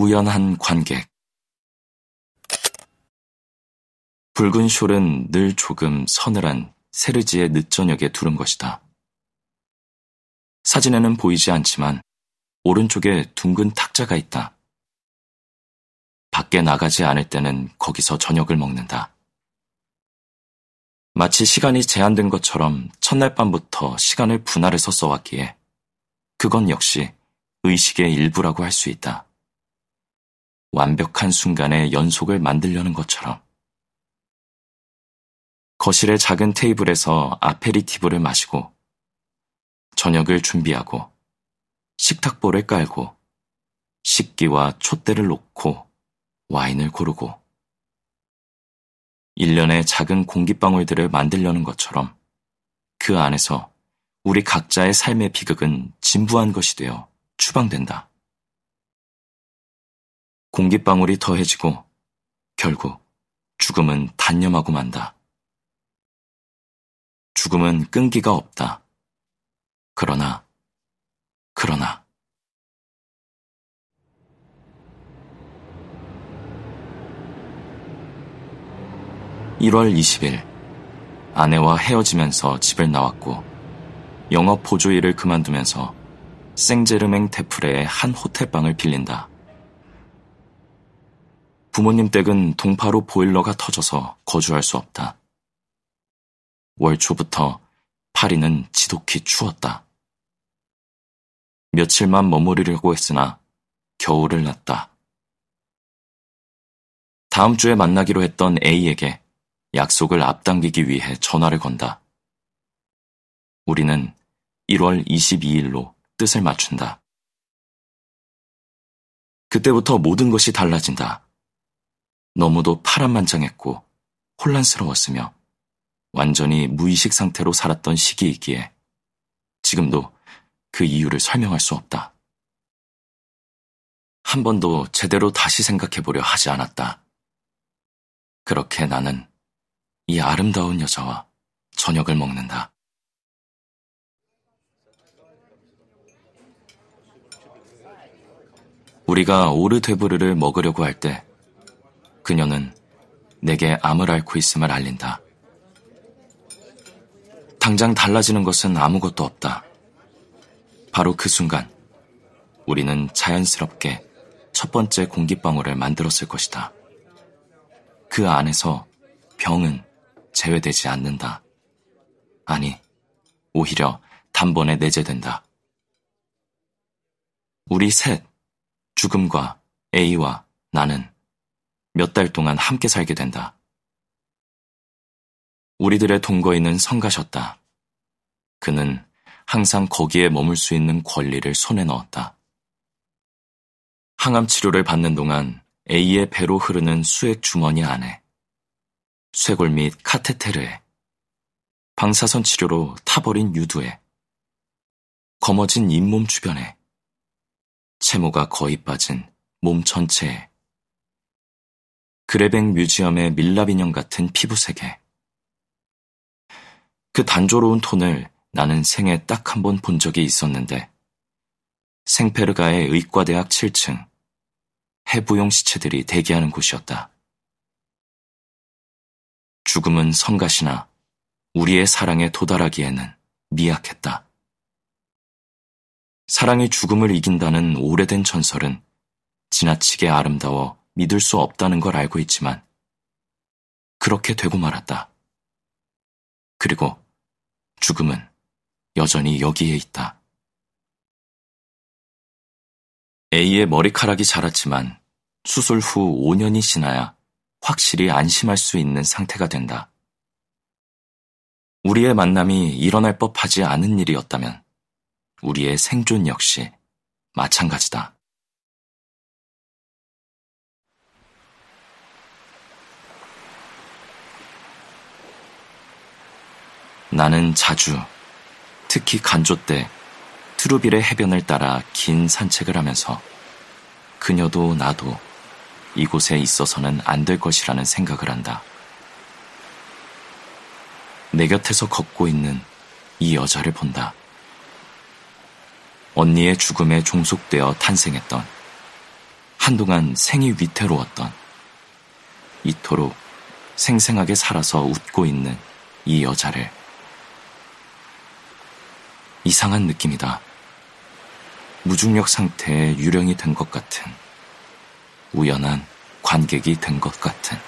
우연한 관객 붉은 숄은 늘 조금 서늘한 세르지의 늦저녁에 두른 것이다. 사진에는 보이지 않지만 오른쪽에 둥근 탁자가 있다. 밖에 나가지 않을 때는 거기서 저녁을 먹는다. 마치 시간이 제한된 것처럼 첫날 밤부터 시간을 분할해서 써왔기에 그건 역시 의식의 일부라고 할 수 있다. 완벽한 순간의 연속을 만들려는 것처럼. 거실의 작은 테이블에서 아페리티브를 마시고 저녁을 준비하고 식탁볼을 깔고 식기와 촛대를 놓고 와인을 고르고 일련의 작은 공기방울들을 만들려는 것처럼 그 안에서 우리 각자의 삶의 비극은 진부한 것이 되어 추방된다. 공기방울이 더해지고 결국 죽음은 단념하고 만다. 죽음은 끈기가 없다. 그러나, 그러나. 1월 20일 아내와 헤어지면서 집을 나왔고 영업 보조 일을 그만두면서 생제르맹 테프레의 한 호텔방을 빌린다. 부모님 댁은 동파로 보일러가 터져서 거주할 수 없다. 월 초부터 파리는 지독히 추웠다. 며칠만 머무르려고 했으나 겨울을 났다. 다음 주에 만나기로 했던 A에게 약속을 앞당기기 위해 전화를 건다. 우리는 1월 22일로 뜻을 맞춘다. 그때부터 모든 것이 달라진다. 너무도 파란만장했고 혼란스러웠으며 완전히 무의식 상태로 살았던 시기이기에 지금도 그 이유를 설명할 수 없다. 한 번도 제대로 다시 생각해보려 하지 않았다. 그렇게 나는 이 아름다운 여자와 저녁을 먹는다. 우리가 오르데브르를 먹으려고 할 때 그녀는 내게 암을 앓고 있음을 알린다. 당장 달라지는 것은 아무것도 없다. 바로 그 순간 우리는 자연스럽게 첫 번째 공기방울을 만들었을 것이다. 그 안에서 병은 제외되지 않는다. 아니, 오히려 단번에 내재된다. 우리 셋, 죽음과 A와 나는 몇 달 동안 함께 살게 된다. 우리들의 동거인은 성가셨다. 그는 항상 거기에 머물 수 있는 권리를 손에 넣었다. 항암 치료를 받는 동안 A의 배로 흐르는 수액 주머니 안에 쇄골 및 카테테르에 방사선 치료로 타버린 유두에 검어진 잇몸 주변에 채모가 거의 빠진 몸 전체에 그레뱅 뮤지엄의 밀랍 인형 같은 피부색에 그 단조로운 톤을 나는 생애 딱 한 번 본 적이 있었는데 생페르가의 의과대학 7층 해부용 시체들이 대기하는 곳이었다. 죽음은 성가시나 우리의 사랑에 도달하기에는 미약했다. 사랑이 죽음을 이긴다는 오래된 전설은 지나치게 아름다워 믿을 수 없다는 걸 알고 있지만 그렇게 되고 말았다. 그리고 죽음은 여전히 여기에 있다. A의 머리카락이 자랐지만 수술 후 5년이 지나야 확실히 안심할 수 있는 상태가 된다. 우리의 만남이 일어날 법하지 않은 일이었다면 우리의 생존 역시 마찬가지다. 나는 자주, 특히 간조 때 트루빌의 해변을 따라 긴 산책을 하면서 그녀도 나도 이곳에 있어서는 안 될 것이라는 생각을 한다. 내 곁에서 걷고 있는 이 여자를 본다. 언니의 죽음에 종속되어 탄생했던 한동안 생이 위태로웠던 이토록 생생하게 살아서 웃고 있는 이 여자를 이상한 느낌이다. 무중력 상태에 유령이 된 것 같은 우연한 관객이 된 것 같은